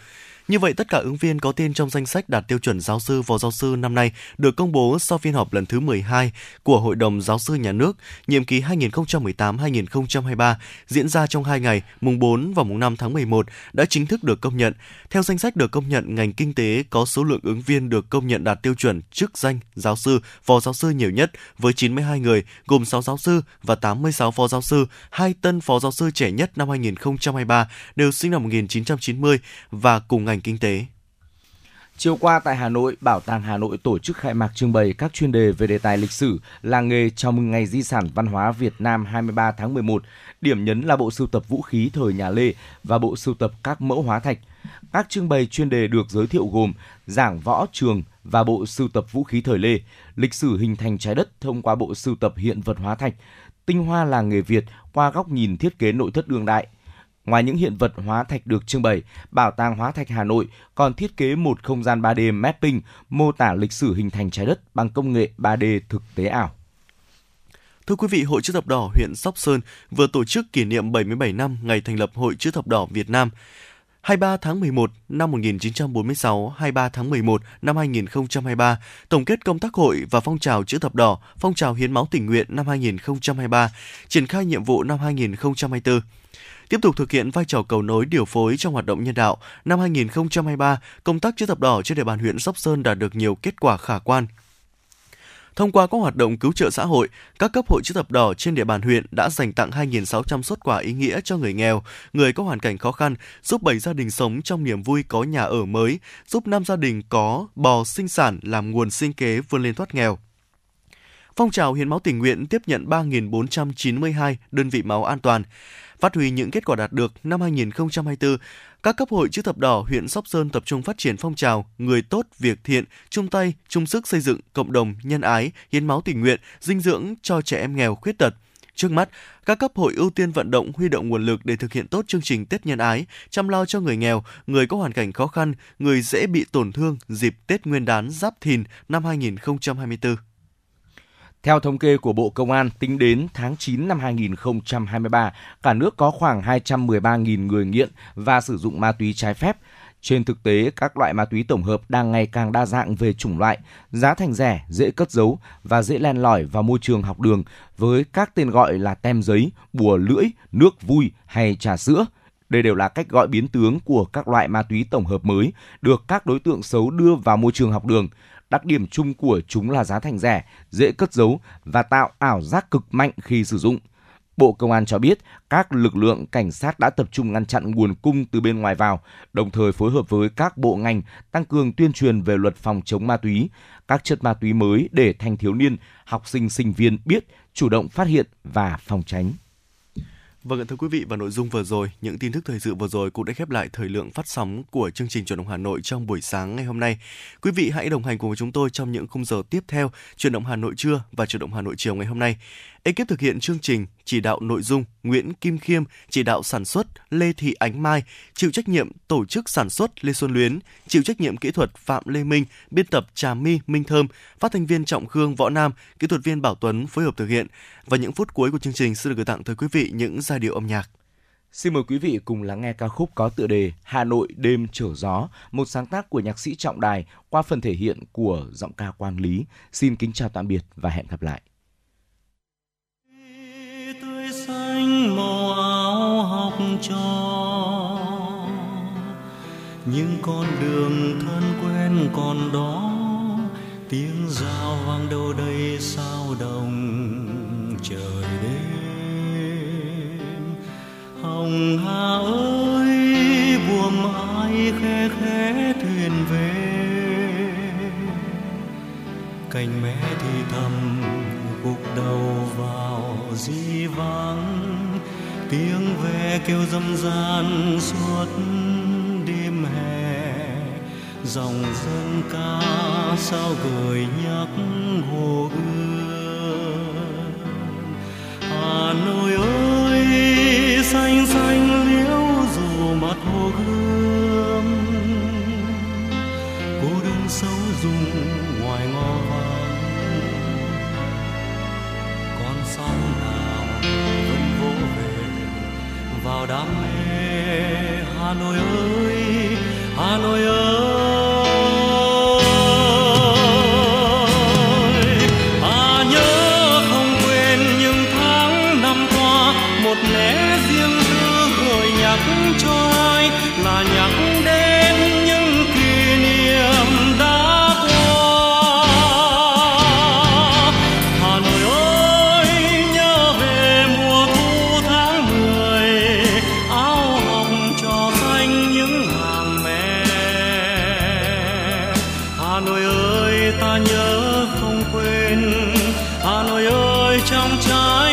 Như vậy, tất cả ứng viên có tên trong danh sách đạt tiêu chuẩn giáo sư phó giáo sư năm nay được công bố sau phiên họp lần thứ 12 của Hội đồng Giáo sư Nhà nước, nhiệm kỳ 2018-2023 diễn ra trong 2 ngày, mùng 4 và mùng 5 tháng 11 đã chính thức được công nhận. Theo danh sách được công nhận, ngành kinh tế có số lượng ứng viên được công nhận đạt tiêu chuẩn chức danh giáo sư, phó giáo sư nhiều nhất với 92 người, gồm 6 giáo sư và 86 phó giáo sư, hai tân phó giáo sư trẻ nhất năm 2023 đều sinh năm 1990 và cùng ngành ngành kinh tế. Chiều qua tại Hà Nội, Bảo tàng Hà Nội tổ chức khai mạc trưng bày các chuyên đề về đề tài lịch sử, làng nghề chào mừng Ngày Di sản Văn hóa Việt Nam 23 tháng 11. Điểm nhấn là bộ sưu tập vũ khí thời nhà Lê và bộ sưu tập các mẫu hóa thạch. Các trưng bày chuyên đề được giới thiệu gồm giảng võ trường và bộ sưu tập vũ khí thời Lê, lịch sử hình thành trái đất thông qua bộ sưu tập hiện vật hóa thạch, tinh hoa làng nghề Việt qua góc nhìn thiết kế nội thất đương đại, Ngoài những hiện vật hóa thạch được trưng bày, Bảo tàng Hóa thạch Hà Nội còn thiết kế một không gian 3D mapping mô tả lịch sử hình thành trái đất bằng công nghệ 3D thực tế ảo. Thưa quý vị, Hội chữ thập đỏ huyện Sóc Sơn vừa tổ chức kỷ niệm 77 năm ngày thành lập Hội chữ thập đỏ Việt Nam. 23 tháng 11 năm 1946, 23 tháng 11 năm 2023, tổng kết công tác hội và phong trào chữ thập đỏ, phong trào hiến máu tình nguyện năm 2023, triển khai nhiệm vụ năm 2024 tiếp tục thực hiện vai trò cầu nối điều phối trong hoạt động nhân đạo. Năm 2023, công tác chữ thập đỏ trên địa bàn huyện Sóc Sơn đạt được nhiều kết quả khả quan. Thông qua các hoạt động cứu trợ xã hội, các cấp hội chữ thập đỏ trên địa bàn huyện đã dành tặng 2.600 xuất quà ý nghĩa cho người nghèo, người có hoàn cảnh khó khăn, giúp 7 gia đình sống trong niềm vui có nhà ở mới, giúp 5 gia đình có bò sinh sản làm nguồn sinh kế vươn lên thoát nghèo. Phong trào hiến máu tình nguyện tiếp nhận 3.492 đơn vị máu an toàn. Phát huy những kết quả đạt được năm 2024, các cấp hội chữ thập đỏ huyện Sóc Sơn tập trung phát triển phong trào người tốt việc thiện, chung tay, chung sức xây dựng cộng đồng nhân ái, hiến máu tình nguyện, dinh dưỡng cho trẻ em nghèo khuyết tật. Trước mắt, các cấp hội ưu tiên vận động huy động nguồn lực để thực hiện tốt chương trình Tết nhân ái, chăm lo cho người nghèo, người có hoàn cảnh khó khăn, người dễ bị tổn thương dịp Tết Nguyên đán Giáp Thìn năm 2024. Theo thống kê của Bộ Công an, tính đến tháng 9 năm 2023, cả nước có khoảng 213.000 người nghiện và sử dụng ma túy trái phép. Trên thực tế, các loại ma túy tổng hợp đang ngày càng đa dạng về chủng loại, giá thành rẻ, dễ cất giấu và dễ len lỏi vào môi trường học đường với các tên gọi là tem giấy, bùa lưỡi, nước vui hay trà sữa. Đây đều là cách gọi biến tướng của các loại ma túy tổng hợp mới được các đối tượng xấu đưa vào môi trường học đường. Đặc điểm chung của chúng là giá thành rẻ, dễ cất giấu và tạo ảo giác cực mạnh khi sử dụng. Bộ Công an cho biết các lực lượng cảnh sát đã tập trung ngăn chặn nguồn cung từ bên ngoài vào, đồng thời phối hợp với các bộ ngành tăng cường tuyên truyền về luật phòng chống ma túy, các chất ma túy mới để thanh thiếu niên, học sinh sinh viên biết chủ động phát hiện và phòng tránh. Vâng thưa quý vị và nội dung vừa rồi, những tin tức thời sự vừa rồi cũng đã khép lại thời lượng phát sóng của chương trình Chuyển động Hà Nội trong buổi sáng ngày hôm nay. Quý vị hãy đồng hành cùng với chúng tôi trong những khung giờ tiếp theo Chuyển động Hà Nội trưa và Chuyển động Hà Nội chiều ngày hôm nay. Ekip thực hiện chương trình chỉ đạo nội dung Nguyễn Kim Khiêm, chỉ đạo sản xuất Lê Thị Ánh Mai, chịu trách nhiệm tổ chức sản xuất Lê Xuân Luyến, chịu trách nhiệm kỹ thuật Phạm Lê Minh, biên tập Trà My Minh Thơm, phát thanh viên Trọng Khương Võ Nam, kỹ thuật viên Bảo Tuấn phối hợp thực hiện. Và những phút cuối của chương trình sẽ được gửi tặng tới quý vị những giai điệu âm nhạc. Xin mời quý vị cùng lắng nghe ca khúc có tựa đề Hà Nội đêm trở gió, một sáng tác của nhạc sĩ Trọng Đài qua phần thể hiện của giọng ca Quang Lý. Xin kính chào tạm biệt và hẹn gặp lại. Xanh màu áo học trò. Những con đường thân quen còn đó, tiếng giao vang đâu đây sao đồng trời đêm. Hồng hà ơi, buồm ai khe khẽ thuyền về. Cành mẹ thì thầm, gục đầu vào di vắng tiếng ve kêu dâm gian suốt đêm hè. Dòng dân ca sao gửi nhắc hồ gươm hà nội ơi, xanh xanh liễu dù mặt hồ gươm. Cô đơn sâu dùng ngoài ngõ vắng. Vào đam mê. Hà nội ơi hà nội ơi. Trong trái